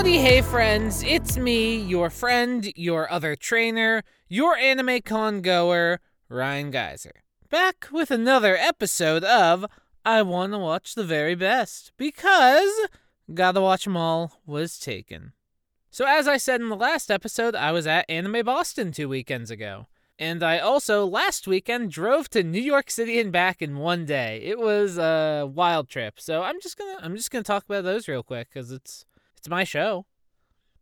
Howdy, hey friends, it's me, your friend, your other trainer, your anime con goer, Ryan Geyser, back with another episode of I Wanna Watch the Very Best because Gotta Watch 'em All was taken. So, as I said in the last episode, I was at Anime Boston two weekends ago. And I also, last weekend, drove to New York City and back in one day. It was a wild trip. So I'm just gonna I'm just gonna talk about those real quick because it's it's my show.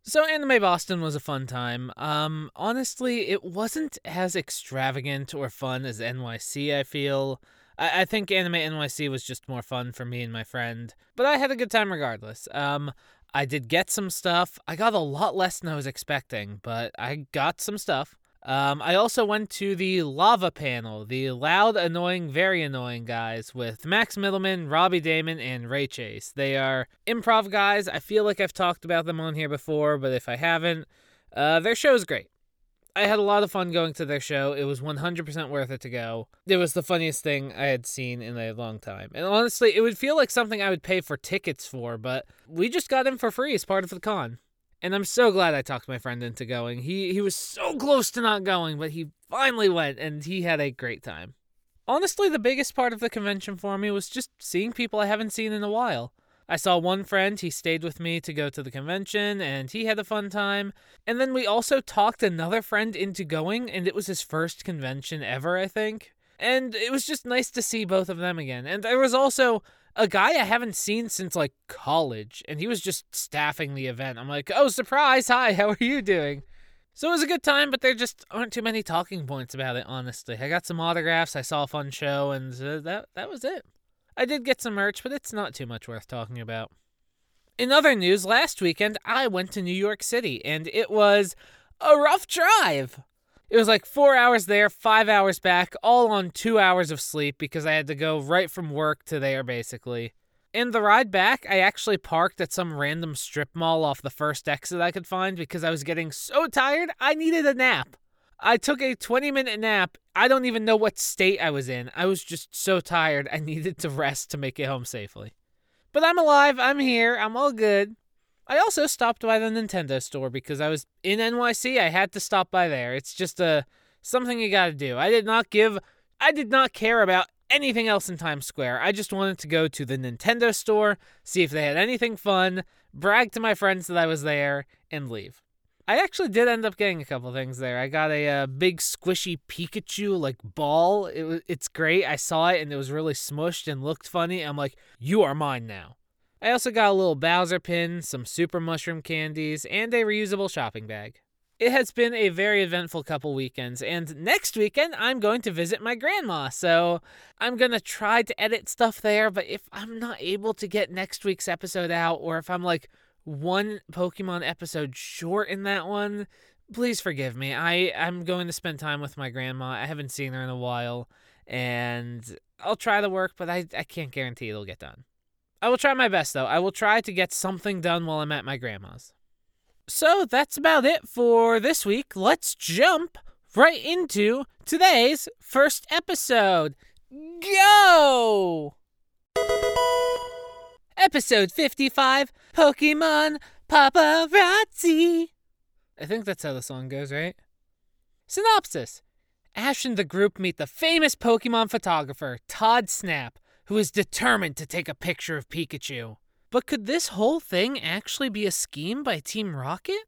So Anime Boston was a fun time. Um, honestly, it wasn't as extravagant or fun as NYC. I feel. I, I think Anime NYC was just more fun for me and my friend, but I had a good time regardless. Um, I did get some stuff. I got a lot less than I was expecting, but I got some stuff. Um, I also went to the Lava panel, the loud, annoying, very annoying guys with Max Mittelman, Robbie Daymond, and Ray Chase. They are improv guys. I feel like I've talked about them on here before, but if I haven't, uh, their show is great. I had a lot of fun going to their show. It was 100% worth it to go. It was the funniest thing I had seen in a long time. And honestly, it would feel like something I would pay for tickets for, but we just got in for free as part of the con. And I'm so glad I talked my friend into going. He he was so close to not going, but he finally went and he had a great time. Honestly, the biggest part of the convention for me was just seeing people I haven't seen in a while. I saw one friend, he stayed with me to go to the convention, and he had a fun time. And then we also talked another friend into going, and it was his first convention ever, I think. And it was just nice to see both of them again. And there was also a guy I haven't seen since like college, and he was just staffing the event. I'm like, oh, surprise! Hi, how are you doing? So it was a good time, but there just aren't too many talking points about it, honestly. I got some autographs, I saw a fun show, and uh, that that was it. I did get some merch, but it's not too much worth talking about. In other news, last weekend I went to New York City, and it was a rough drive. It was like four hours there, five hours back, all on two hours of sleep because I had to go right from work to there basically. In the ride back, I actually parked at some random strip mall off the first exit I could find because I was getting so tired I needed a nap. I took a 20 minute nap. I don't even know what state I was in. I was just so tired I needed to rest to make it home safely. But I'm alive, I'm here, I'm all good. I also stopped by the Nintendo store because I was in NYC. I had to stop by there. It's just a something you got to do. I did not give I did not care about anything else in Times Square. I just wanted to go to the Nintendo store, see if they had anything fun, brag to my friends that I was there, and leave. I actually did end up getting a couple things there. I got a, a uh, big squishy Pikachu like ball. It it's great. I saw it and it was really smushed and looked funny. I'm like, you are mine now. I also got a little Bowser pin, some super mushroom candies, and a reusable shopping bag. It has been a very eventful couple weekends, and next weekend I'm going to visit my grandma, so I'm going to try to edit stuff there, but if I'm not able to get next week's episode out, or if I'm like one Pokemon episode short in that one, please forgive me. I, I'm going to spend time with my grandma. I haven't seen her in a while, and I'll try to work, but I, I can't guarantee it'll get done. I will try my best, though. I will try to get something done while I'm at my grandma's. So that's about it for this week. Let's jump right into today's first episode. Go! Episode 55 Pokemon Paparazzi. I think that's how the song goes, right? Synopsis Ash and the group meet the famous Pokemon photographer, Todd Snap, who is determined to take a picture of Pikachu. But could this whole thing actually be a scheme by Team Rocket?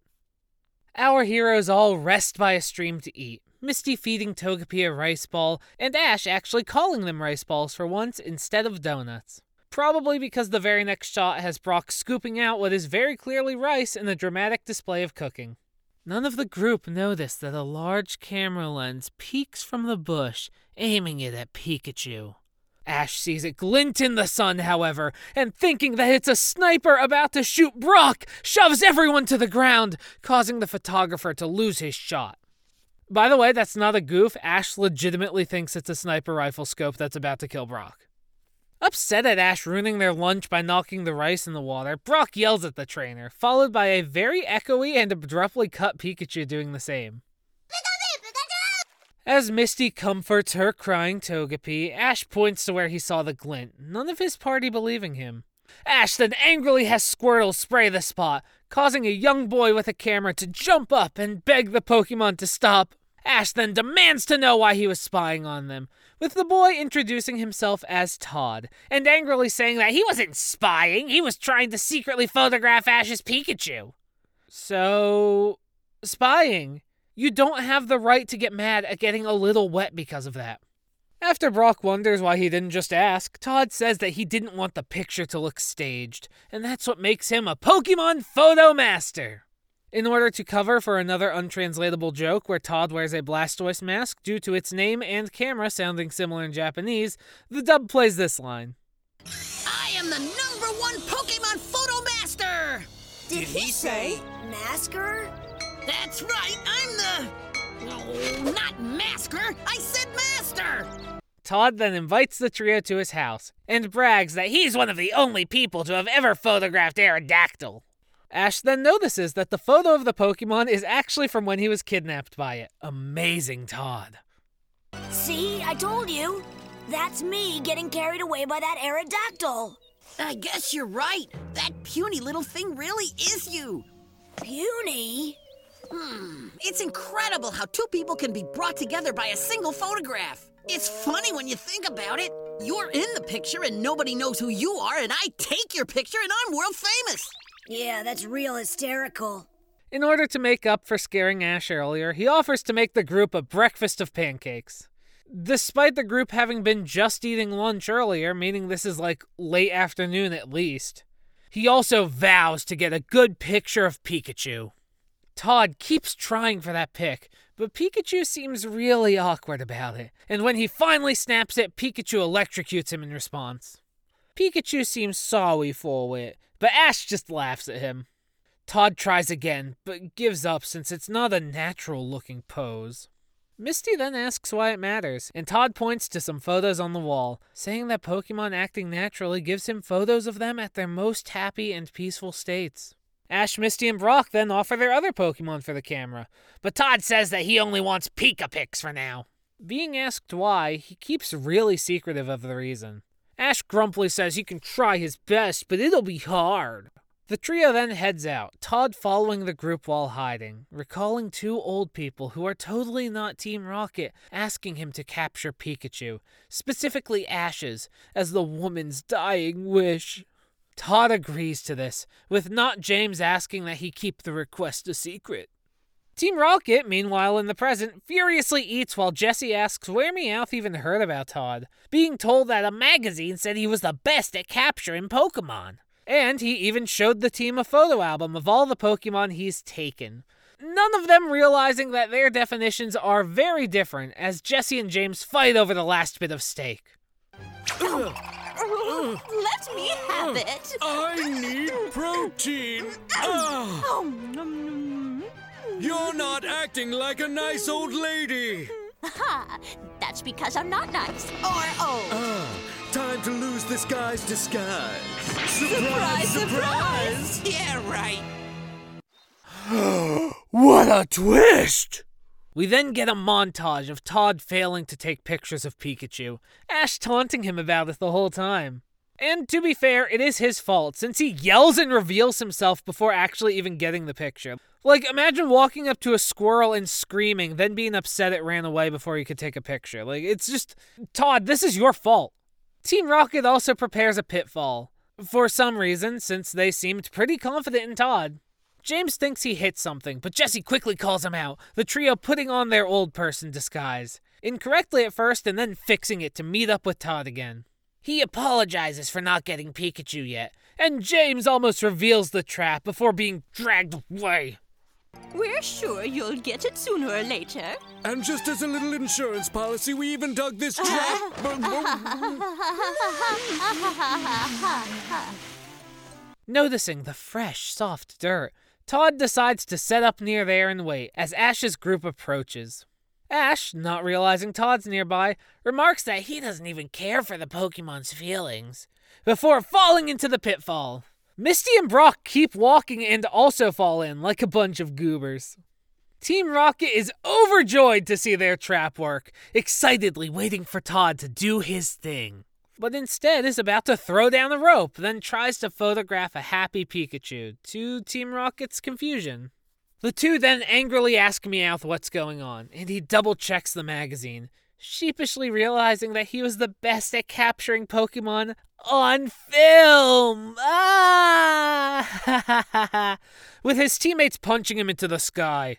Our heroes all rest by a stream to eat, Misty feeding Togepi a rice ball, and Ash actually calling them rice balls for once instead of donuts. Probably because the very next shot has Brock scooping out what is very clearly rice in a dramatic display of cooking. None of the group notice that a large camera lens peeks from the bush, aiming it at Pikachu. Ash sees it glint in the sun, however, and thinking that it's a sniper about to shoot Brock, shoves everyone to the ground, causing the photographer to lose his shot. By the way, that's not a goof. Ash legitimately thinks it's a sniper rifle scope that's about to kill Brock. Upset at Ash ruining their lunch by knocking the rice in the water, Brock yells at the trainer, followed by a very echoey and abruptly cut Pikachu doing the same. As Misty comforts her crying Togepi, Ash points to where he saw the glint, none of his party believing him. Ash then angrily has Squirtle spray the spot, causing a young boy with a camera to jump up and beg the Pokemon to stop. Ash then demands to know why he was spying on them, with the boy introducing himself as Todd and angrily saying that he wasn't spying, he was trying to secretly photograph Ash's Pikachu. So, spying. You don't have the right to get mad at getting a little wet because of that. After Brock wonders why he didn't just ask, Todd says that he didn't want the picture to look staged, and that's what makes him a Pokemon Photo Master. In order to cover for another untranslatable joke where Todd wears a Blastoise mask due to its name and camera sounding similar in Japanese, the dub plays this line I am the number one Pokemon Photo Master! Did he say masker? That's right, I'm the. Oh, not masker! I said master! Todd then invites the trio to his house and brags that he's one of the only people to have ever photographed Aerodactyl. Ash then notices that the photo of the Pokemon is actually from when he was kidnapped by it. Amazing Todd. See, I told you. That's me getting carried away by that Aerodactyl. I guess you're right. That puny little thing really is you. Puny? Hmm, it's incredible how two people can be brought together by a single photograph. It's funny when you think about it. You're in the picture and nobody knows who you are, and I take your picture and I'm world famous. Yeah, that's real hysterical. In order to make up for scaring Ash earlier, he offers to make the group a breakfast of pancakes. Despite the group having been just eating lunch earlier, meaning this is like late afternoon at least, he also vows to get a good picture of Pikachu. Todd keeps trying for that pic, but Pikachu seems really awkward about it, and when he finally snaps it, Pikachu electrocutes him in response. Pikachu seems sorry for it, but Ash just laughs at him. Todd tries again, but gives up since it's not a natural looking pose. Misty then asks why it matters, and Todd points to some photos on the wall, saying that Pokemon acting naturally gives him photos of them at their most happy and peaceful states. Ash, Misty, and Brock then offer their other Pokemon for the camera, but Todd says that he only wants Pika for now. Being asked why, he keeps really secretive of the reason. Ash grumpily says he can try his best, but it'll be hard. The trio then heads out, Todd following the group while hiding, recalling two old people who are totally not Team Rocket asking him to capture Pikachu, specifically Ash's, as the woman's dying wish. Todd agrees to this, with not James asking that he keep the request a secret. Team Rocket, meanwhile in the present, furiously eats while Jessie asks where Meowth even heard about Todd, being told that a magazine said he was the best at capturing Pokemon. And he even showed the team a photo album of all the Pokemon he's taken. None of them realizing that their definitions are very different as Jessie and James fight over the last bit of steak. Let me have it. I need protein. Ah, Oh, nom, nom. you're not acting like a nice old lady. Ha! That's because I'm not nice. Or oh, Ah, time to lose this guy's disguise. surprise, surprise! Yeah, right. What a twist! We then get a montage of Todd failing to take pictures of Pikachu, Ash taunting him about it the whole time. And to be fair, it is his fault, since he yells and reveals himself before actually even getting the picture. Like, imagine walking up to a squirrel and screaming, then being upset it ran away before you could take a picture. Like, it's just, Todd, this is your fault. Team Rocket also prepares a pitfall. For some reason, since they seemed pretty confident in Todd. James thinks he hit something, but Jessie quickly calls him out, the trio putting on their old person disguise. Incorrectly at first, and then fixing it to meet up with Todd again. He apologizes for not getting Pikachu yet, and James almost reveals the trap before being dragged away. We're sure you'll get it sooner or later. And just as a little insurance policy, we even dug this trap. Noticing the fresh, soft dirt, Todd decides to set up near there and wait as Ash's group approaches. Ash, not realizing Todd's nearby, remarks that he doesn't even care for the Pokemon's feelings, before falling into the pitfall. Misty and Brock keep walking and also fall in like a bunch of goobers. Team Rocket is overjoyed to see their trap work, excitedly waiting for Todd to do his thing. But instead is about to throw down the rope, then tries to photograph a happy Pikachu, to Team Rocket's confusion. The two then angrily ask Meowth what's going on, and he double checks the magazine, sheepishly realizing that he was the best at capturing Pokemon on film. Ah! With his teammates punching him into the sky.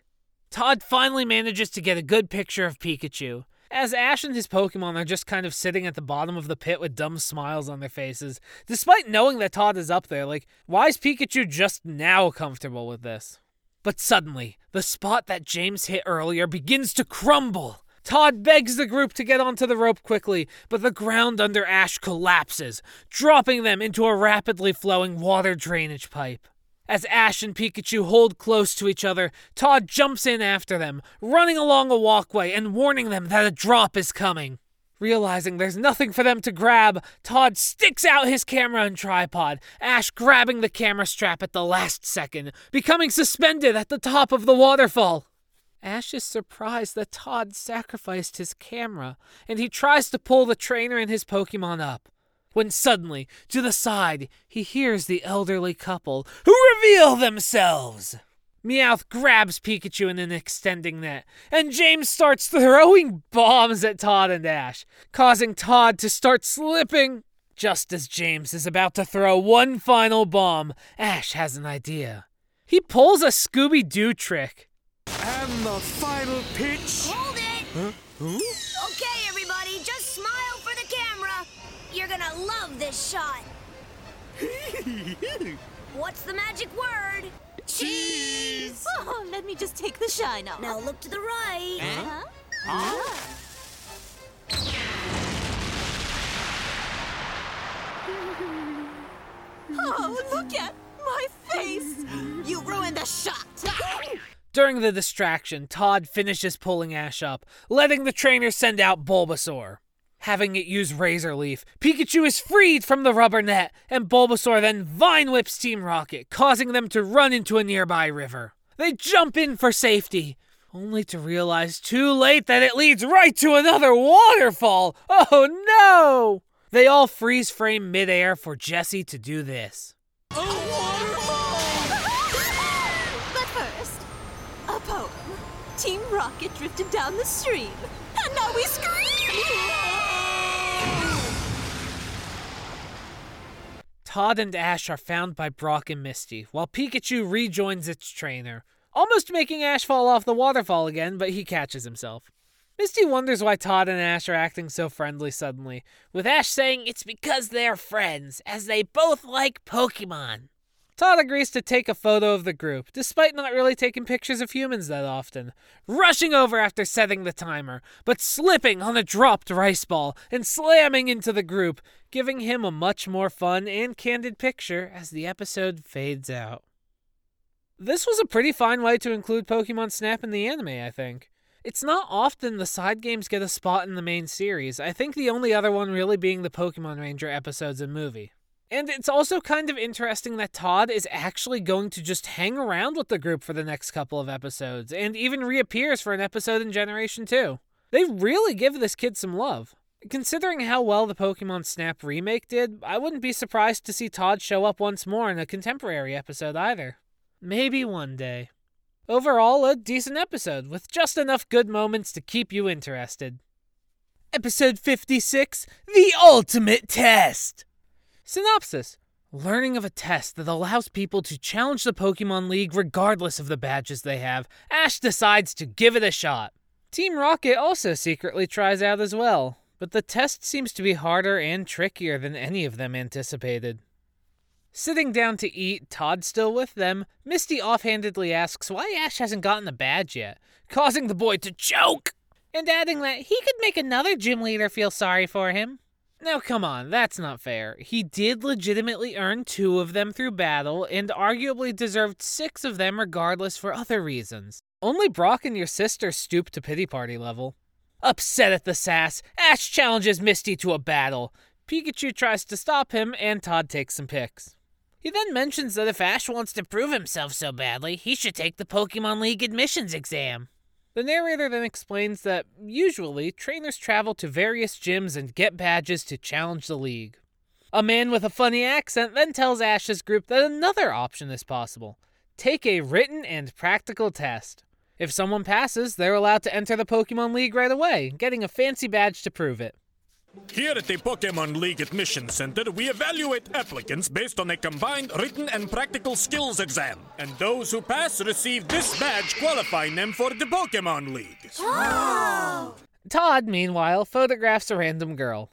Todd finally manages to get a good picture of Pikachu. As Ash and his Pokemon are just kind of sitting at the bottom of the pit with dumb smiles on their faces, despite knowing that Todd is up there, like, why is Pikachu just now comfortable with this? But suddenly, the spot that James hit earlier begins to crumble. Todd begs the group to get onto the rope quickly, but the ground under Ash collapses, dropping them into a rapidly flowing water drainage pipe. As Ash and Pikachu hold close to each other, Todd jumps in after them, running along a walkway and warning them that a drop is coming. Realizing there's nothing for them to grab, Todd sticks out his camera and tripod, Ash grabbing the camera strap at the last second, becoming suspended at the top of the waterfall. Ash is surprised that Todd sacrificed his camera, and he tries to pull the trainer and his Pokemon up. When suddenly, to the side, he hears the elderly couple, who reveal themselves! Meowth grabs Pikachu in an extending net, and James starts throwing bombs at Todd and Ash, causing Todd to start slipping. Just as James is about to throw one final bomb, Ash has an idea. He pulls a Scooby Doo trick. And the final pitch. Hold it! Huh? Huh? Okay, everybody, just smile for the camera. You're gonna love this shot. What's the magic word? Cheese. Oh, let me just take the shine off. Now look to the right. Eh? Uh-huh. Huh? Oh, look at my face! You ruined the shot! During the distraction, Todd finishes pulling Ash up, letting the trainer send out Bulbasaur. Having it use Razor Leaf, Pikachu is freed from the rubber net, and Bulbasaur then vine whips Team Rocket, causing them to run into a nearby river. They jump in for safety, only to realize too late that it leads right to another waterfall. Oh no! They all freeze frame midair for Jessie to do this. A waterfall! But first, a poem. Team Rocket drifted down the stream, and now we scream! Todd and Ash are found by Brock and Misty, while Pikachu rejoins its trainer, almost making Ash fall off the waterfall again, but he catches himself. Misty wonders why Todd and Ash are acting so friendly suddenly, with Ash saying it's because they're friends, as they both like Pokemon. Todd agrees to take a photo of the group, despite not really taking pictures of humans that often, rushing over after setting the timer, but slipping on a dropped rice ball and slamming into the group, giving him a much more fun and candid picture as the episode fades out. This was a pretty fine way to include Pokemon Snap in the anime, I think. It's not often the side games get a spot in the main series, I think the only other one really being the Pokemon Ranger episodes and movie. And it's also kind of interesting that Todd is actually going to just hang around with the group for the next couple of episodes, and even reappears for an episode in Generation 2. They really give this kid some love. Considering how well the Pokemon Snap remake did, I wouldn't be surprised to see Todd show up once more in a contemporary episode either. Maybe one day. Overall, a decent episode, with just enough good moments to keep you interested. Episode 56 The Ultimate Test! Synopsis Learning of a test that allows people to challenge the Pokemon League regardless of the badges they have, Ash decides to give it a shot. Team Rocket also secretly tries out as well, but the test seems to be harder and trickier than any of them anticipated. Sitting down to eat, Todd still with them, Misty offhandedly asks why Ash hasn't gotten a badge yet, causing the boy to choke, and adding that he could make another gym leader feel sorry for him. Now, come on, that's not fair. He did legitimately earn two of them through battle, and arguably deserved six of them regardless for other reasons. Only Brock and your sister stoop to pity party level. Upset at the sass, Ash challenges Misty to a battle. Pikachu tries to stop him, and Todd takes some pics. He then mentions that if Ash wants to prove himself so badly, he should take the Pokemon League admissions exam. The narrator then explains that usually trainers travel to various gyms and get badges to challenge the league. A man with a funny accent then tells Ash's group that another option is possible take a written and practical test. If someone passes, they're allowed to enter the Pokemon League right away, getting a fancy badge to prove it. Here at the Pokemon League Admission Center, we evaluate applicants based on a combined written and practical skills exam. And those who pass receive this badge qualifying them for the Pokemon League. Todd, meanwhile, photographs a random girl.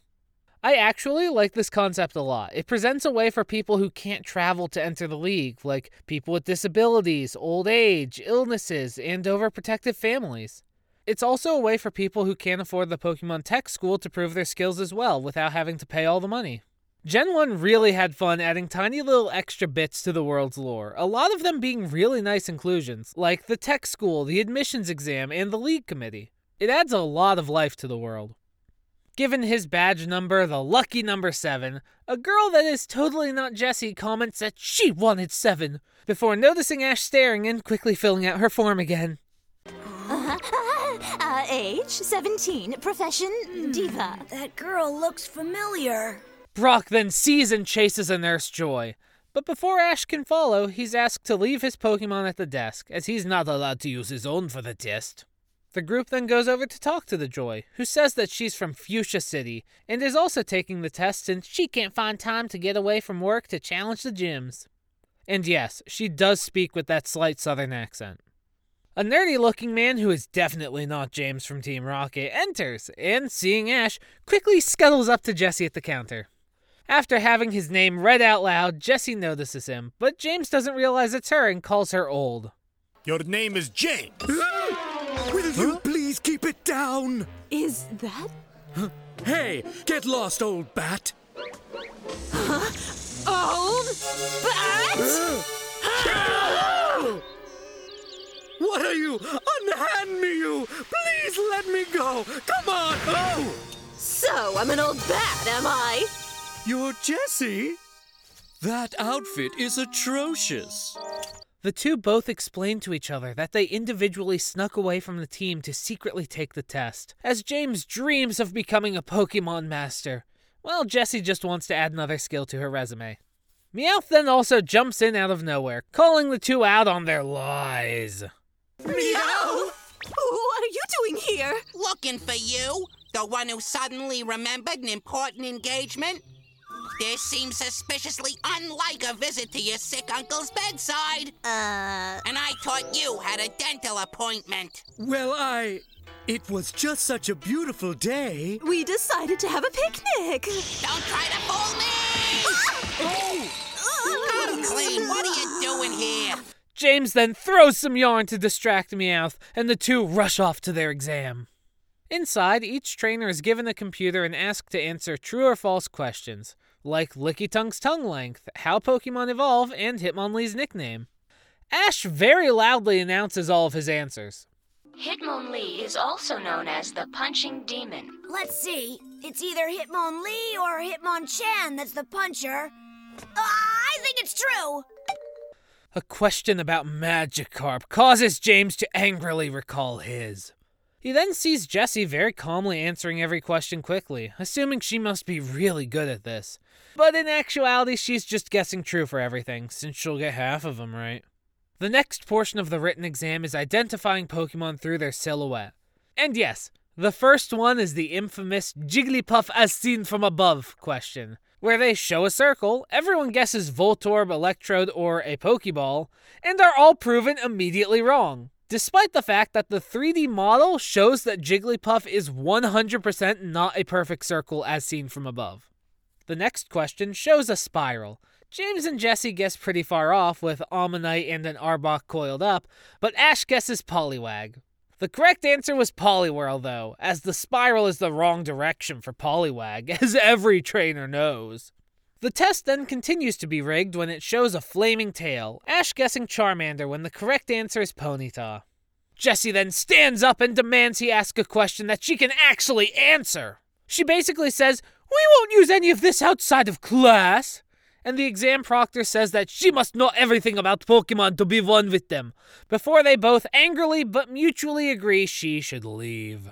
I actually like this concept a lot. It presents a way for people who can't travel to enter the league, like people with disabilities, old age, illnesses, and overprotective families. It's also a way for people who can't afford the Pokemon Tech School to prove their skills as well without having to pay all the money. Gen 1 really had fun adding tiny little extra bits to the world's lore, a lot of them being really nice inclusions, like the tech school, the admissions exam, and the league committee. It adds a lot of life to the world. Given his badge number, the lucky number 7, a girl that is totally not Jessie comments that she wanted 7, before noticing Ash staring and quickly filling out her form again. Uh, age 17, profession diva. That girl looks familiar. Brock then sees and chases a Nurse Joy. But before Ash can follow, he's asked to leave his Pokemon at the desk, as he's not allowed to use his own for the test. The group then goes over to talk to the Joy, who says that she's from Fuchsia City and is also taking the test since she can't find time to get away from work to challenge the gyms. And yes, she does speak with that slight southern accent. A nerdy looking man who is definitely not James from Team Rocket enters and, seeing Ash, quickly scuttles up to Jessie at the counter. After having his name read out loud, Jessie notices him, but James doesn't realize it's her and calls her old. Your name is James. Will you please keep it down? Is that Hey, get lost, old bat. old bat? What are you? Unhand me, you! Please let me go! Come on! Oh! So I'm an old bat, am I? You're Jessie? That outfit is atrocious. The two both explain to each other that they individually snuck away from the team to secretly take the test, as James dreams of becoming a Pokemon master. Well, Jessie just wants to add another skill to her resume. Meowth then also jumps in out of nowhere, calling the two out on their lies. Meow! What are you doing here? Looking for you, the one who suddenly remembered an important engagement? This seems suspiciously unlike a visit to your sick uncle's bedside. Uh, And I thought you had a dental appointment. Well, I. It was just such a beautiful day. We decided to have a picnic. Don't try to fool me! Come clean, what are you doing here? James then throws some yarn to distract Meowth, and the two rush off to their exam. Inside, each trainer is given a computer and asked to answer true or false questions, like Lickitung's tongue length, how Pokemon evolve, and Hitmonlee's nickname. Ash very loudly announces all of his answers. Hitmonlee is also known as the Punching Demon. let's see. It's either Hitmonlee or Hitmonchan that's the puncher. Uh, I think it's true. A question about Magikarp causes James to angrily recall his. He then sees Jessie very calmly answering every question quickly, assuming she must be really good at this. But in actuality, she's just guessing true for everything, since she'll get half of them right. The next portion of the written exam is identifying Pokemon through their silhouette. And yes, the first one is the infamous Jigglypuff as seen from above question, where they show a circle, everyone guesses Voltorb, Electrode, or a Pokeball, and are all proven immediately wrong. Despite the fact that the 3D model shows that Jigglypuff is 100% not a perfect circle as seen from above. The next question shows a spiral. James and Jesse guess pretty far off with Omanyte and an Arbok coiled up, but Ash guesses Poliwag. The correct answer was Poliwhirl, though, as the spiral is the wrong direction for Poliwag, as every trainer knows. The test then continues to be rigged when it shows a flaming tail, Ash guessing Charmander when the correct answer is Ponyta. Jessie then stands up and demands he ask a question that she can actually answer. She basically says, We won't use any of this outside of class. And the exam proctor says that she must know everything about Pokemon to be one with them, before they both angrily but mutually agree she should leave.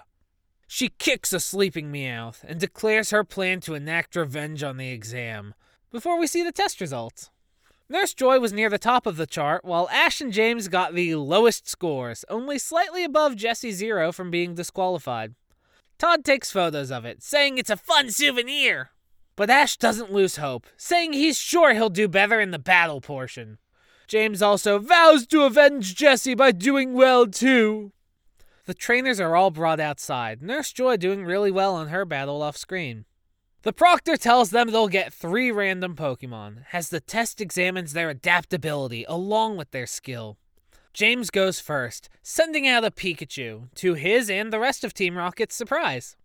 She kicks a sleeping Meowth and declares her plan to enact revenge on the exam, before we see the test results. Nurse Joy was near the top of the chart, while Ash and James got the lowest scores, only slightly above Jessie Zero from being disqualified. Todd takes photos of it, saying it's a fun souvenir. But Ash doesn't lose hope, saying he's sure he'll do better in the battle portion. James also vows to avenge Jessie by doing well too. The trainers are all brought outside, Nurse Joy doing really well on her battle off screen. The proctor tells them they'll get three random Pokemon, as the test examines their adaptability along with their skill. James goes first, sending out a Pikachu, to his and the rest of Team Rocket's surprise.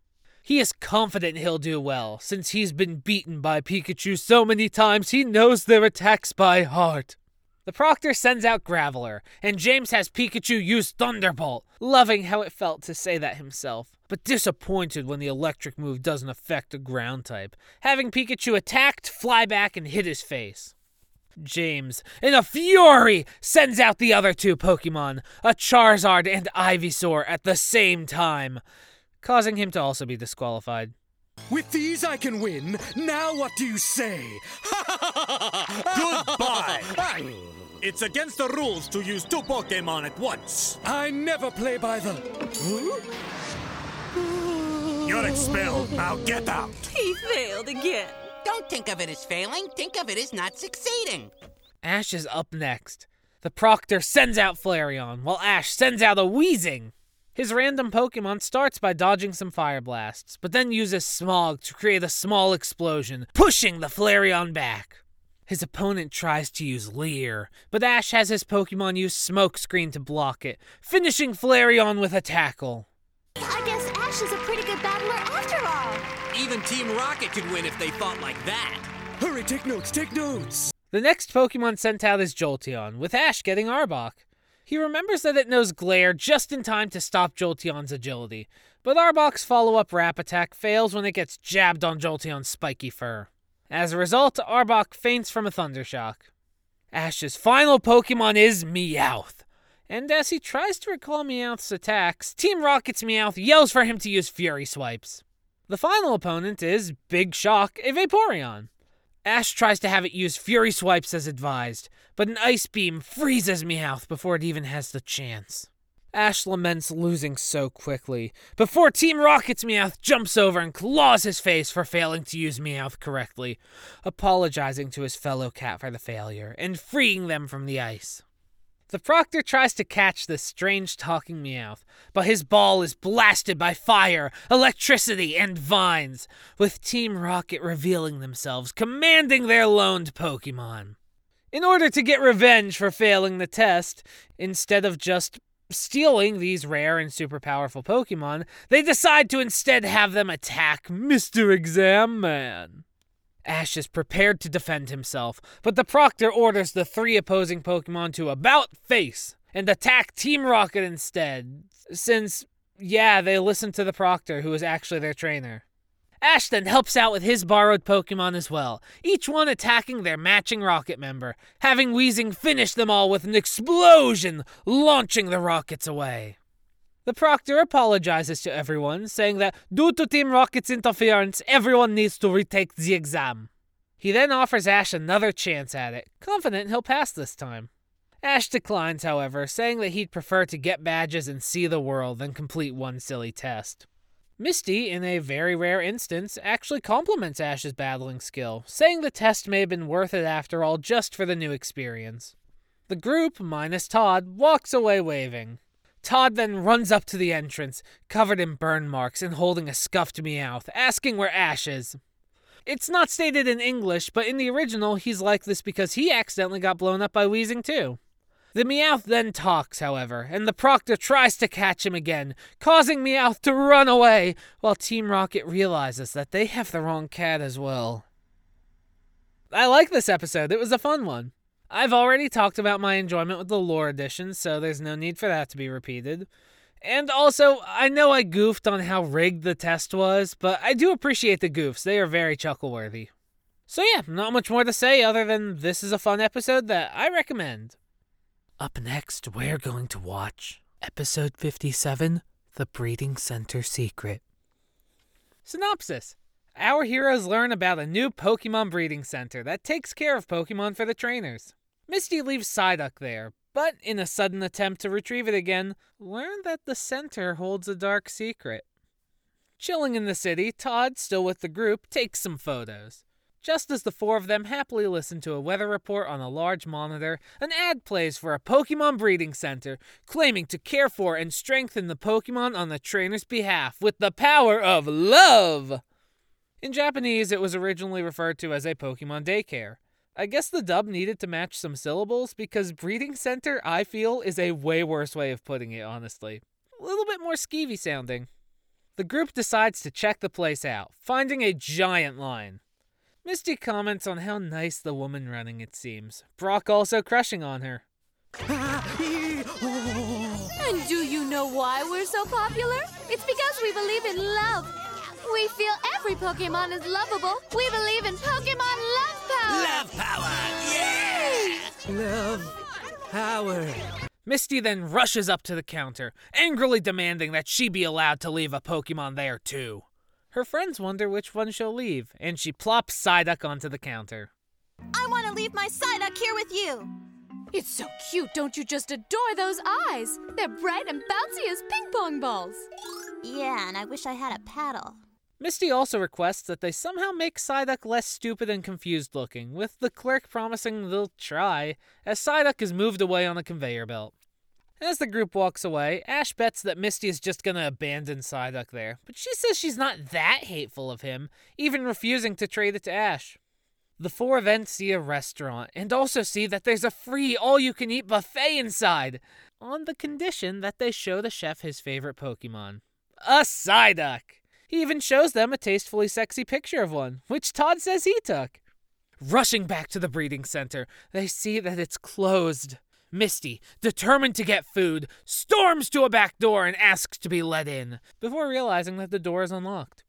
He is confident he'll do well, since he's been beaten by Pikachu so many times he knows their attacks by heart. The proctor sends out Graveler, and James has Pikachu use Thunderbolt, loving how it felt to say that himself, but disappointed when the electric move doesn't affect a ground type, having Pikachu attacked, fly back, and hit his face. James, in a fury, sends out the other two Pokemon, a Charizard and Ivysaur, at the same time, causing him to also be disqualified. With these I can win. Now what do you say? Goodbye! It's against the rules to use two Pokemon at once. I never play by the. You're expelled. Now get out. He failed again. Don't think of it as failing, think of it as not succeeding. Ash is up next. The proctor sends out Flareon, while Ash sends out a Weezing. His random Pokemon starts by dodging some fire blasts, but then uses Smog to create a small explosion, pushing the Flareon back. His opponent tries to use Leer, but Ash has his Pokemon use Smokescreen to block it, finishing Flareon with a tackle. I guess Ash is a pretty good battler after all. Even Team Rocket could win if they fought like that. Hurry, take notes, take notes. The next Pokemon sent out is Jolteon, with Ash getting Arbok. He remembers that it knows Glare just in time to stop Jolteon's agility, but Arbok's follow up Wrap Attack fails when it gets jabbed on Jolteon's spiky fur. As a result, Arbok faints from a Thunder Shock. Ash's final Pokemon is Meowth. And as he tries to recall Meowth's attacks, Team Rocket's Meowth yells for him to use Fury Swipes. The final opponent is Big Shock, a Vaporeon. Ash tries to have it use Fury Swipes as advised, but an Ice Beam freezes Meowth before it even has the chance. Ash laments losing so quickly, before Team Rocket's Meowth jumps over and claws his face for failing to use Meowth correctly, apologizing to his fellow cat for the failure, and freeing them from the ice. The proctor tries to catch this strange talking Meowth, but his ball is blasted by fire, electricity, and vines, with Team Rocket revealing themselves, commanding their loaned Pokemon. In order to get revenge for failing the test, instead of just stealing these rare and super powerful Pokemon, they decide to instead have them attack Mr. Exam Man. Ash is prepared to defend himself, but the Proctor orders the three opposing Pokemon to about face and attack Team Rocket instead, since, yeah, they listen to the Proctor, who is actually their trainer. Ash then helps out with his borrowed Pokemon as well, each one attacking their matching Rocket member, having Weezing finish them all with an explosion, launching the rockets away. The proctor apologizes to everyone, saying that due to Team Rocket's interference, everyone needs to retake the exam. He then offers Ash another chance at it, confident he'll pass this time. Ash declines, however, saying that he'd prefer to get badges and see the world than complete one silly test. Misty, in a very rare instance, actually compliments Ash's battling skill, saying the test may have been worth it after all just for the new experience. The group, minus Todd, walks away waving. Todd then runs up to the entrance, covered in burn marks and holding a scuffed Meowth, asking where Ash is. It's not stated in English, but in the original, he's like this because he accidentally got blown up by Weezing too. The Meowth then talks, however, and the Proctor tries to catch him again, causing Meowth to run away, while Team Rocket realizes that they have the wrong cat as well. I like this episode, it was a fun one. I've already talked about my enjoyment with the lore edition, so there's no need for that to be repeated. And also, I know I goofed on how rigged the test was, but I do appreciate the goofs. They are very chuckle worthy. So, yeah, not much more to say other than this is a fun episode that I recommend. Up next, we're going to watch episode 57 The Breeding Center Secret. Synopsis Our heroes learn about a new Pokemon breeding center that takes care of Pokemon for the trainers. Misty leaves Psyduck there, but in a sudden attempt to retrieve it again, learn that the center holds a dark secret. Chilling in the city, Todd, still with the group, takes some photos. Just as the four of them happily listen to a weather report on a large monitor, an ad plays for a Pokemon breeding center, claiming to care for and strengthen the Pokemon on the trainer's behalf with the power of love. In Japanese, it was originally referred to as a Pokemon daycare. I guess the dub needed to match some syllables because breeding center, I feel, is a way worse way of putting it, honestly. A little bit more skeevy sounding. The group decides to check the place out, finding a giant line. Misty comments on how nice the woman running it seems. Brock also crushing on her. And do you know why we're so popular? It's because we believe in love. We feel every Pokemon is lovable. We believe in Pokemon love power. Love power! Yeah! Love power. Misty then rushes up to the counter, angrily demanding that she be allowed to leave a Pokemon there too. Her friends wonder which one she'll leave, and she plops Psyduck onto the counter. I want to leave my Psyduck here with you. It's so cute, don't you just adore those eyes? They're bright and bouncy as ping pong balls. Yeah, and I wish I had a paddle. Misty also requests that they somehow make Psyduck less stupid and confused looking, with the clerk promising they'll try, as Psyduck is moved away on a conveyor belt. As the group walks away, Ash bets that Misty is just gonna abandon Psyduck there, but she says she's not that hateful of him, even refusing to trade it to Ash. The four then see a restaurant and also see that there's a free all you can eat buffet inside, on the condition that they show the chef his favorite Pokemon a Psyduck. He even shows them a tastefully sexy picture of one, which Todd says he took. Rushing back to the breeding center, they see that it's closed. Misty, determined to get food, storms to a back door and asks to be let in, before realizing that the door is unlocked.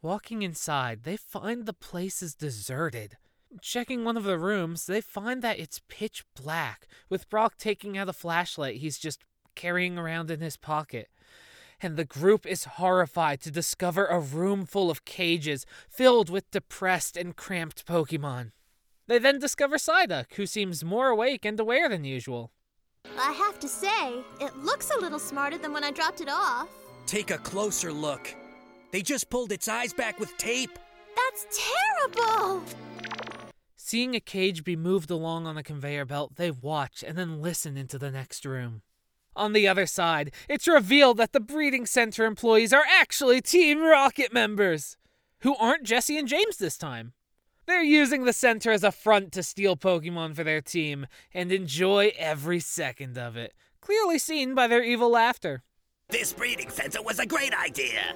Walking inside, they find the place is deserted. Checking one of the rooms, they find that it's pitch black, with Brock taking out a flashlight he's just carrying around in his pocket. And the group is horrified to discover a room full of cages filled with depressed and cramped Pokemon. They then discover Psyduck, who seems more awake and aware than usual. I have to say, it looks a little smarter than when I dropped it off. Take a closer look. They just pulled its eyes back with tape. That's terrible! Seeing a cage be moved along on a conveyor belt, they watch and then listen into the next room. On the other side, it's revealed that the breeding center employees are actually Team Rocket members, who aren't Jessie and James this time. They're using the center as a front to steal Pokemon for their team and enjoy every second of it, clearly seen by their evil laughter. This breeding center was a great idea.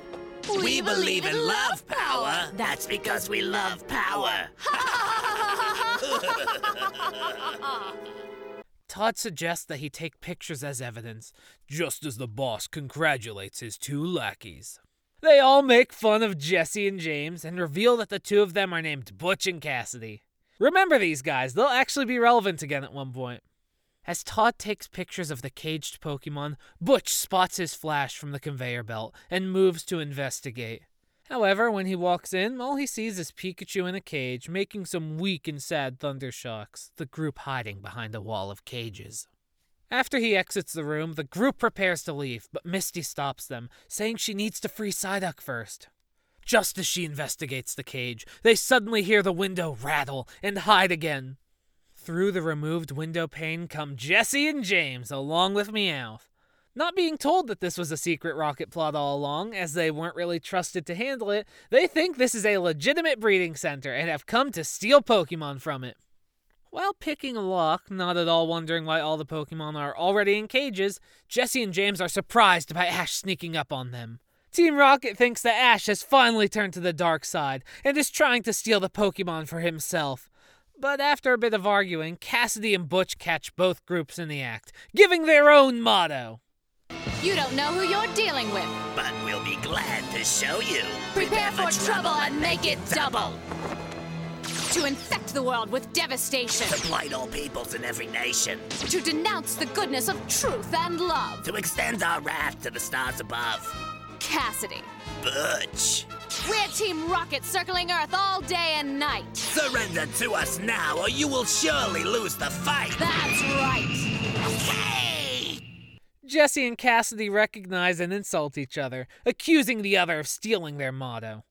We believe in love power. That's because we love power. Todd suggests that he take pictures as evidence, just as the boss congratulates his two lackeys. They all make fun of Jessie and James and reveal that the two of them are named Butch and Cassidy. Remember these guys, they'll actually be relevant again at one point. As Todd takes pictures of the caged Pokemon, Butch spots his flash from the conveyor belt and moves to investigate. However, when he walks in, all he sees is Pikachu in a cage, making some weak and sad thunder shocks, the group hiding behind a wall of cages. After he exits the room, the group prepares to leave, but Misty stops them, saying she needs to free Psyduck first. Just as she investigates the cage, they suddenly hear the window rattle and hide again. Through the removed window pane come Jessie and James, along with Meowth. Not being told that this was a secret rocket plot all along, as they weren't really trusted to handle it, they think this is a legitimate breeding center and have come to steal Pokemon from it. While picking a lock, not at all wondering why all the Pokemon are already in cages, Jessie and James are surprised by Ash sneaking up on them. Team Rocket thinks that Ash has finally turned to the dark side and is trying to steal the Pokemon for himself. But after a bit of arguing, Cassidy and Butch catch both groups in the act, giving their own motto. You don't know who you're dealing with. But we'll be glad to show you. Prepare for trouble and make it double. To infect the world with devastation. To blight all peoples in every nation. To denounce the goodness of truth and love. To extend our wrath to the stars above. Cassidy. Butch. We're Team Rocket circling Earth all day and night. Surrender to us now, or you will surely lose the fight. That's right. Jessie and Cassidy recognize and insult each other, accusing the other of stealing their motto.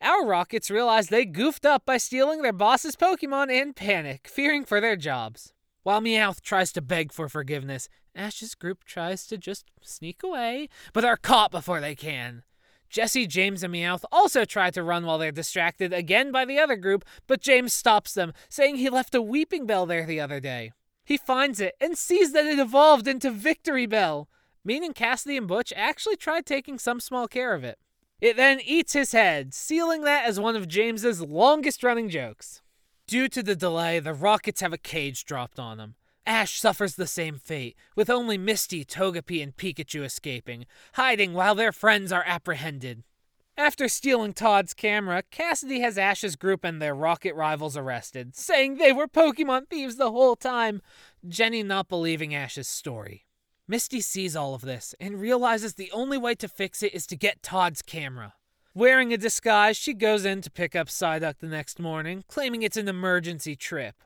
Our Rockets realize they goofed up by stealing their boss's Pokemon and panic, fearing for their jobs. While Meowth tries to beg for forgiveness, Ash's group tries to just sneak away, but are caught before they can. Jessie, James, and Meowth also try to run while they're distracted again by the other group, but James stops them, saying he left a Weepinbell there the other day. He finds it and sees that it evolved into Victreebel, meaning Cassidy and Butch actually tried taking some small care of it. It then eats his head, sealing that as one of James's longest running jokes. Due to the delay, the Rockets have a cage dropped on them. Ash suffers the same fate, with only Misty, Togepi, and Pikachu escaping, hiding while their friends are apprehended. After stealing Todd's camera, Cassidy has Ash's group and their rocket rivals arrested, saying they were Pokemon thieves the whole time, Jenny not believing Ash's story. Misty sees all of this and realizes the only way to fix it is to get Todd's camera. Wearing a disguise, she goes in to pick up Psyduck the next morning, claiming it's an emergency trip.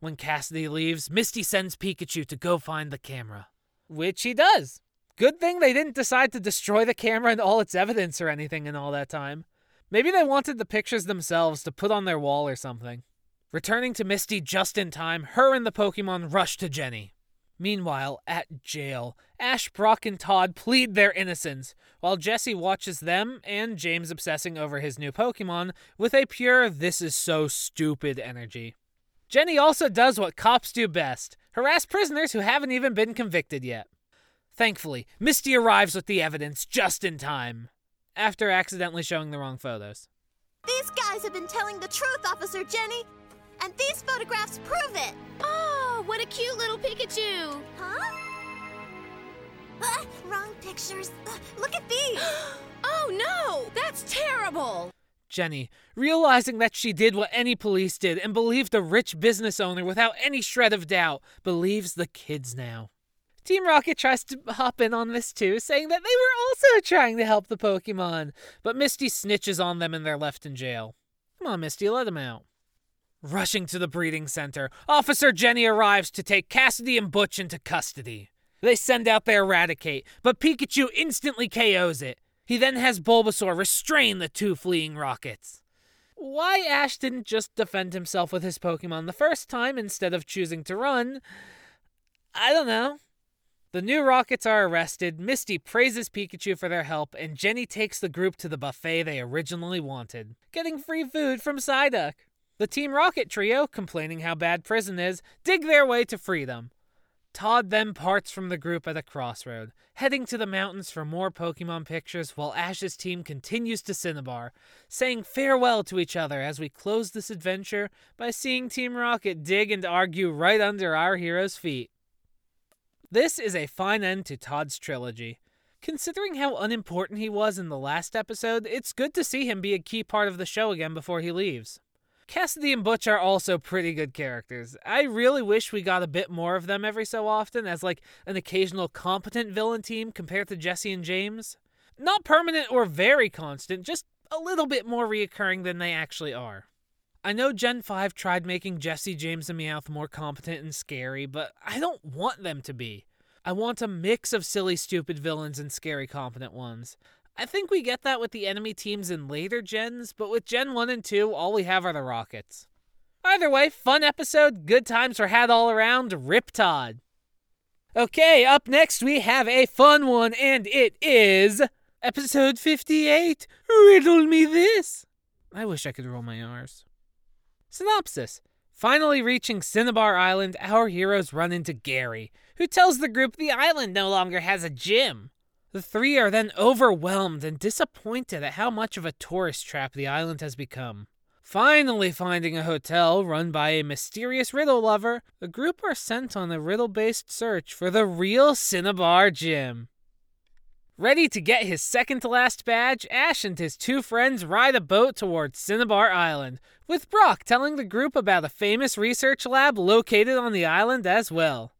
When Cassidy leaves, Misty sends Pikachu to go find the camera. Which he does. Good thing they didn't decide to destroy the camera and all its evidence or anything in all that time. Maybe they wanted the pictures themselves to put on their wall or something. Returning to Misty just in time, her and the Pokemon rush to Jenny. Meanwhile, at jail, Ash, Brock, and Todd plead their innocence, while Jessie watches them and James obsessing over his new Pokemon with a pure, this is so stupid energy. Jenny also does what cops do best harass prisoners who haven't even been convicted yet. Thankfully, Misty arrives with the evidence just in time, after accidentally showing the wrong photos. These guys have been telling the truth, Officer Jenny, and these photographs prove it. Oh, what a cute little Pikachu. Huh? Uh, wrong pictures. Uh, look at these. oh no, that's terrible. Jenny, realizing that she did what any police did and believed a rich business owner without any shred of doubt, believes the kids now. Team Rocket tries to hop in on this too, saying that they were also trying to help the Pokemon, but Misty snitches on them and they're left in jail. Come on, Misty, let them out. Rushing to the breeding center, Officer Jenny arrives to take Cassidy and Butch into custody. They send out their Raticate, but Pikachu instantly KOs it. He then has Bulbasaur restrain the two fleeing rockets. Why Ash didn't just defend himself with his Pokemon the first time instead of choosing to run, I don't know. The new Rockets are arrested, Misty praises Pikachu for their help, and Jenny takes the group to the buffet they originally wanted, getting free food from Psyduck. The Team Rocket trio, complaining how bad prison is, dig their way to freedom. Todd then parts from the group at a crossroad, heading to the mountains for more Pokemon pictures while Ash's team continues to Cinnabar, saying farewell to each other as we close this adventure by seeing Team Rocket dig and argue right under our hero's feet. This is a fine end to Todd's trilogy. Considering how unimportant he was in the last episode, it's good to see him be a key part of the show again before he leaves. Cassidy and Butch are also pretty good characters. I really wish we got a bit more of them every so often as like an occasional competent villain team compared to Jessie and James. Not permanent or very constant, just a little bit more reoccurring than they actually are. I know Gen 5 tried making Jessie, James, and Meowth more competent and scary, but I don't want them to be. I want a mix of silly, stupid villains and scary, competent ones. I think we get that with the enemy teams in later gens, but with Gen 1 and 2, all we have are the Rockets. Either way, fun episode, good times were had all around, Rip Todd. Okay, up next we have a fun one, and it is episode 58 Riddle Me This. I wish I could roll my R's. Synopsis Finally reaching Cinnabar Island, our heroes run into Gary, who tells the group the island no longer has a gym. The three are then overwhelmed and disappointed at how much of a tourist trap the island has become. Finally finding a hotel run by a mysterious riddle lover, the group are sent on a riddle based search for the real Cinnabar Gym. Ready to get his second to last badge, Ash and his two friends ride a boat towards Cinnabar Island, with Brock telling the group about a famous research lab located on the island as well.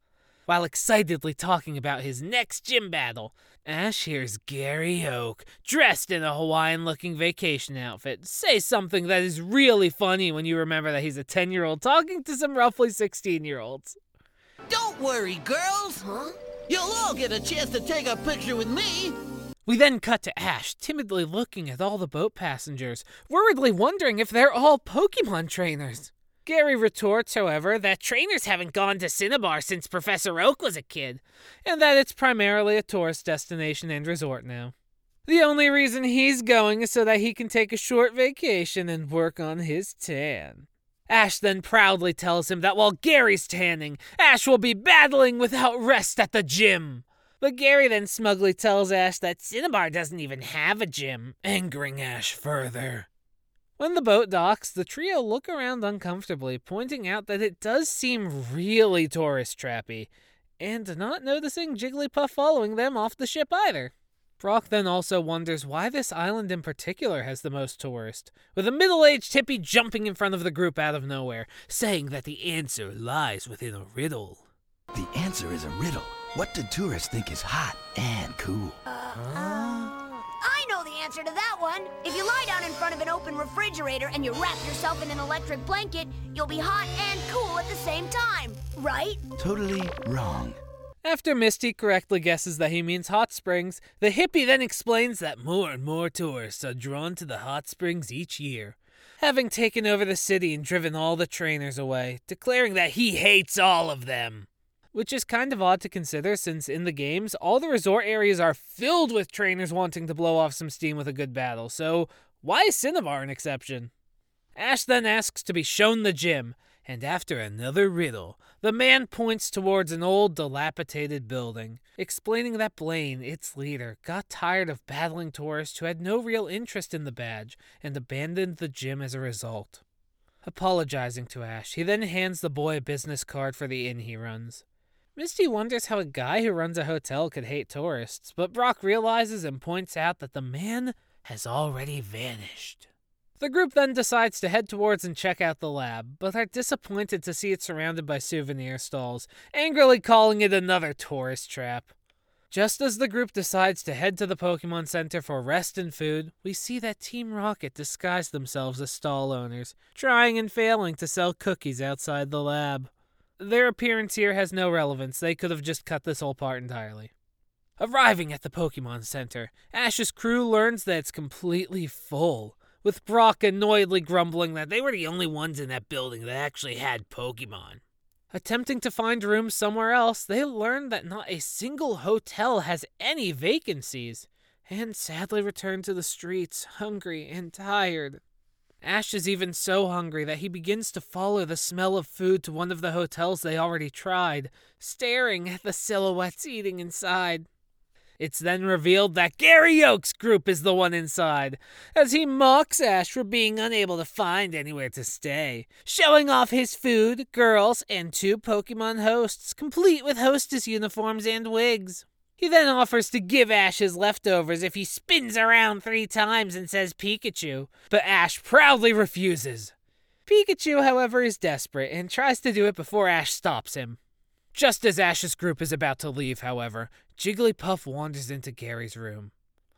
While excitedly talking about his next gym battle, Ash hears Gary Oak, dressed in a Hawaiian looking vacation outfit, say something that is really funny when you remember that he's a 10 year old talking to some roughly 16 year olds. Don't worry, girls. You'll all get a chance to take a picture with me. We then cut to Ash, timidly looking at all the boat passengers, worriedly wondering if they're all Pokemon trainers. Gary retorts, however, that trainers haven't gone to Cinnabar since Professor Oak was a kid, and that it's primarily a tourist destination and resort now. The only reason he's going is so that he can take a short vacation and work on his tan. Ash then proudly tells him that while Gary's tanning, Ash will be battling without rest at the gym. But Gary then smugly tells Ash that Cinnabar doesn't even have a gym, angering Ash further. When the boat docks, the trio look around uncomfortably, pointing out that it does seem really tourist trappy, and not noticing Jigglypuff following them off the ship either. Brock then also wonders why this island in particular has the most tourists, with a middle aged hippie jumping in front of the group out of nowhere, saying that the answer lies within a riddle. The answer is a riddle. What do tourists think is hot and cool? Uh, uh, I know the answer to that one. If you lie down in front of an open refrigerator and you wrap yourself in an electric blanket, you'll be hot and cool at the same time, right? Totally wrong. After Misty correctly guesses that he means hot springs, the hippie then explains that more and more tourists are drawn to the hot springs each year, having taken over the city and driven all the trainers away, declaring that he hates all of them. Which is kind of odd to consider since in the games, all the resort areas are filled with trainers wanting to blow off some steam with a good battle, so why is Cinnabar an exception? Ash then asks to be shown the gym, and after another riddle, the man points towards an old, dilapidated building, explaining that Blaine, its leader, got tired of battling tourists who had no real interest in the badge and abandoned the gym as a result. Apologizing to Ash, he then hands the boy a business card for the inn he runs. Misty wonders how a guy who runs a hotel could hate tourists, but Brock realizes and points out that the man has already vanished. The group then decides to head towards and check out the lab, but are disappointed to see it surrounded by souvenir stalls, angrily calling it another tourist trap. Just as the group decides to head to the Pokemon Center for rest and food, we see that Team Rocket disguise themselves as stall owners, trying and failing to sell cookies outside the lab. Their appearance here has no relevance, they could have just cut this whole part entirely. Arriving at the Pokemon Center, Ash's crew learns that it's completely full, with Brock annoyedly grumbling that they were the only ones in that building that actually had Pokemon. Attempting to find rooms somewhere else, they learn that not a single hotel has any vacancies, and sadly return to the streets, hungry and tired. Ash is even so hungry that he begins to follow the smell of food to one of the hotels they already tried, staring at the silhouettes eating inside. It's then revealed that Gary Oak's group is the one inside, as he mocks Ash for being unable to find anywhere to stay, showing off his food, girls, and two Pokemon hosts, complete with hostess uniforms and wigs. He then offers to give Ash his leftovers if he spins around three times and says Pikachu, but Ash proudly refuses. Pikachu, however, is desperate and tries to do it before Ash stops him. Just as Ash's group is about to leave, however, Jigglypuff wanders into Gary's room.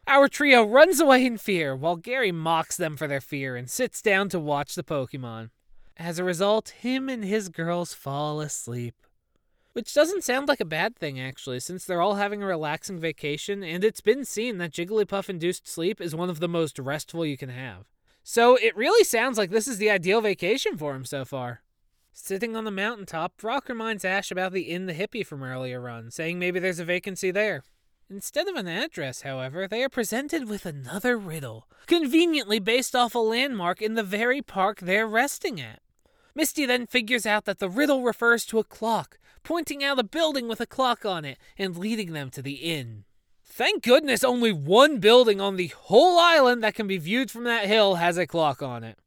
Our trio runs away in fear while Gary mocks them for their fear and sits down to watch the Pokemon. As a result, him and his girls fall asleep. Which doesn't sound like a bad thing, actually, since they're all having a relaxing vacation, and it's been seen that Jigglypuff induced sleep is one of the most restful you can have. So it really sounds like this is the ideal vacation for him so far. Sitting on the mountaintop, Brock reminds Ash about the inn the hippie from earlier run, saying maybe there's a vacancy there. Instead of an address, however, they are presented with another riddle, conveniently based off a landmark in the very park they're resting at. Misty then figures out that the riddle refers to a clock, pointing out a building with a clock on it and leading them to the inn. Thank goodness only one building on the whole island that can be viewed from that hill has a clock on it.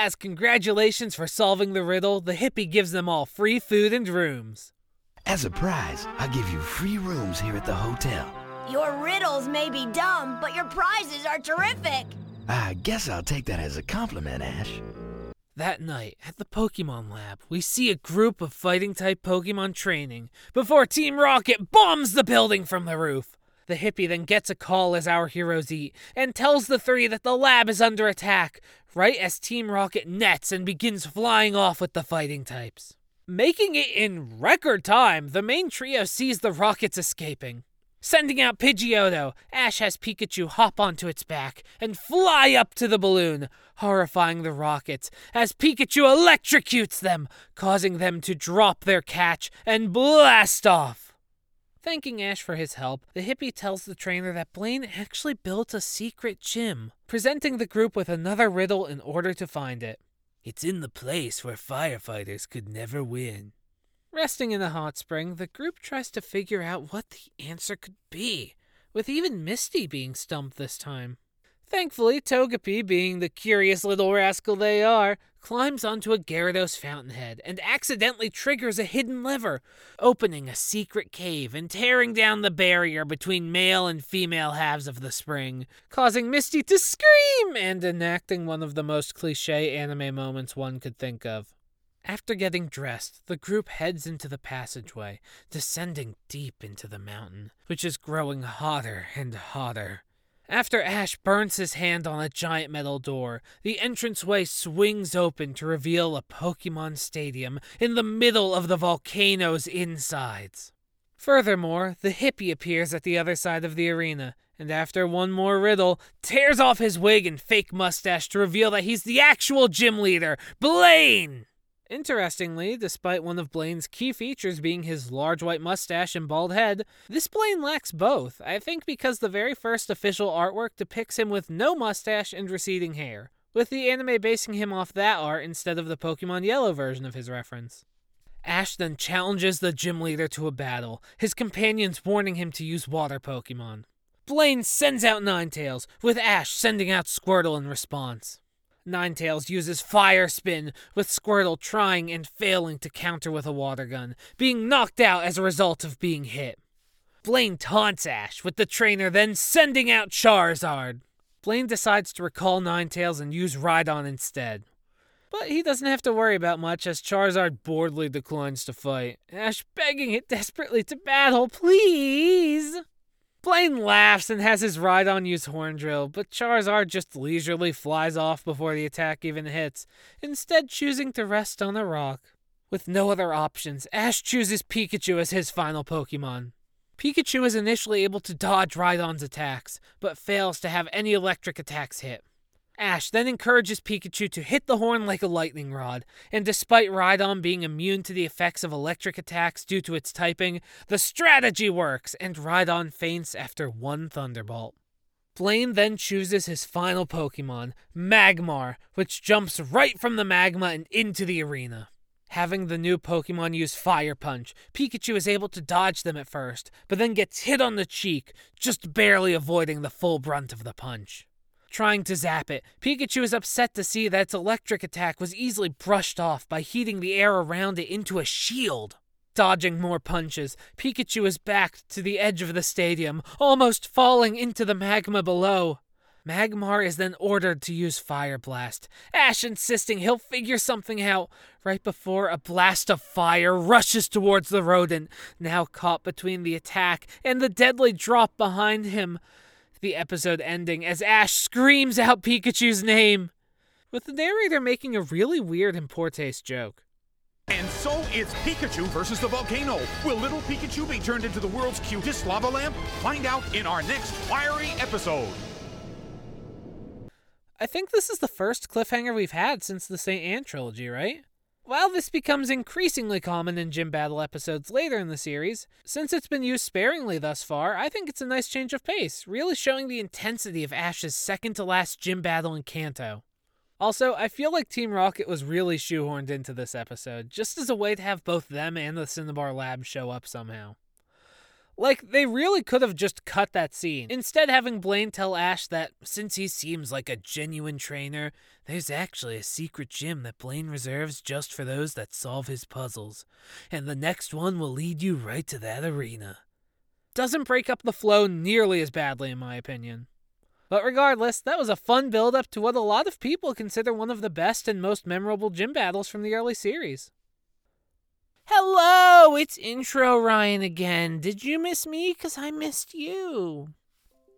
As congratulations for solving the riddle, the hippie gives them all free food and rooms. As a prize, I'll give you free rooms here at the hotel. Your riddles may be dumb, but your prizes are terrific. I guess I'll take that as a compliment, Ash. That night, at the Pokemon Lab, we see a group of fighting type Pokemon training before Team Rocket bombs the building from the roof. The hippie then gets a call as our heroes eat and tells the three that the lab is under attack, right as Team Rocket nets and begins flying off with the fighting types. Making it in record time, the main trio sees the rockets escaping. Sending out Pidgeotto, Ash has Pikachu hop onto its back and fly up to the balloon, horrifying the rockets as Pikachu electrocutes them, causing them to drop their catch and blast off. Thanking Ash for his help, the hippie tells the trainer that Blaine actually built a secret gym, presenting the group with another riddle in order to find it. It's in the place where firefighters could never win. Resting in the hot spring, the group tries to figure out what the answer could be, with even Misty being stumped this time. Thankfully, Togepi, being the curious little rascal they are, climbs onto a Gyarados fountainhead and accidentally triggers a hidden lever, opening a secret cave and tearing down the barrier between male and female halves of the spring, causing Misty to scream and enacting one of the most cliche anime moments one could think of. After getting dressed, the group heads into the passageway, descending deep into the mountain, which is growing hotter and hotter. After Ash burns his hand on a giant metal door, the entranceway swings open to reveal a Pokemon Stadium in the middle of the volcano's insides. Furthermore, the hippie appears at the other side of the arena, and after one more riddle, tears off his wig and fake mustache to reveal that he's the actual gym leader, Blaine! Interestingly, despite one of Blaine's key features being his large white mustache and bald head, this Blaine lacks both, I think because the very first official artwork depicts him with no mustache and receding hair, with the anime basing him off that art instead of the Pokemon Yellow version of his reference. Ash then challenges the gym leader to a battle, his companions warning him to use water Pokemon. Blaine sends out Ninetales, with Ash sending out Squirtle in response. Ninetales uses Fire Spin, with Squirtle trying and failing to counter with a water gun, being knocked out as a result of being hit. Blaine taunts Ash, with the trainer then sending out Charizard. Blaine decides to recall Ninetales and use Rhydon instead. But he doesn't have to worry about much as Charizard boredly declines to fight, Ash begging it desperately to battle, please! Blaine laughs and has his Rhydon use Horn Drill, but Charizard just leisurely flies off before the attack even hits, instead choosing to rest on a rock. With no other options, Ash chooses Pikachu as his final Pokemon. Pikachu is initially able to dodge Rhydon's attacks, but fails to have any electric attacks hit. Ash then encourages Pikachu to hit the horn like a lightning rod, and despite Rhydon being immune to the effects of electric attacks due to its typing, the strategy works, and Rhydon faints after one Thunderbolt. Blaine then chooses his final Pokemon, Magmar, which jumps right from the magma and into the arena. Having the new Pokemon use Fire Punch, Pikachu is able to dodge them at first, but then gets hit on the cheek, just barely avoiding the full brunt of the punch. Trying to zap it, Pikachu is upset to see that its electric attack was easily brushed off by heating the air around it into a shield. Dodging more punches, Pikachu is backed to the edge of the stadium, almost falling into the magma below. Magmar is then ordered to use Fire Blast, Ash insisting he'll figure something out right before a blast of fire rushes towards the rodent, now caught between the attack and the deadly drop behind him the episode ending as Ash screams out Pikachu's name, with the narrator making a really weird and poor taste joke. And so it's Pikachu versus the volcano. Will little Pikachu be turned into the world's cutest lava lamp? Find out in our next fiery episode. I think this is the first cliffhanger we've had since the St. Anne trilogy, right? While this becomes increasingly common in gym battle episodes later in the series, since it's been used sparingly thus far, I think it's a nice change of pace, really showing the intensity of Ash's second to last gym battle in Kanto. Also, I feel like Team Rocket was really shoehorned into this episode, just as a way to have both them and the Cinnabar Lab show up somehow. Like, they really could have just cut that scene, instead, having Blaine tell Ash that since he seems like a genuine trainer, there's actually a secret gym that Blaine reserves just for those that solve his puzzles, and the next one will lead you right to that arena. doesn't break up the flow nearly as badly, in my opinion. But regardless, that was a fun build up to what a lot of people consider one of the best and most memorable gym battles from the early series. Hello, it's Intro Ryan again. Did you miss me? Because I missed you.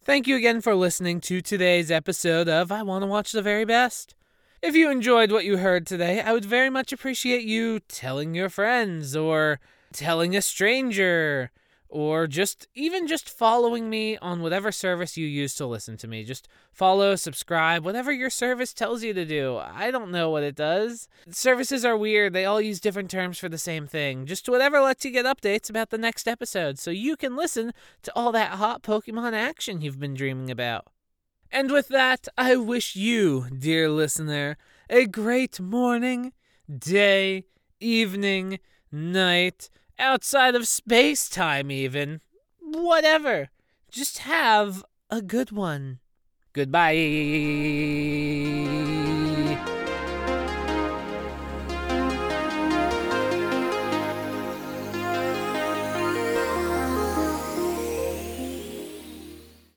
Thank you again for listening to today's episode of I Want to Watch the Very Best. If you enjoyed what you heard today, I would very much appreciate you telling your friends or telling a stranger or just even just following me on whatever service you use to listen to me. Just follow, subscribe, whatever your service tells you to do. I don't know what it does. Services are weird. They all use different terms for the same thing. Just whatever lets you get updates about the next episode so you can listen to all that hot Pokemon action you've been dreaming about. And with that, I wish you, dear listener, a great morning, day, evening, night, outside of space time, even. Whatever. Just have a good one. Goodbye.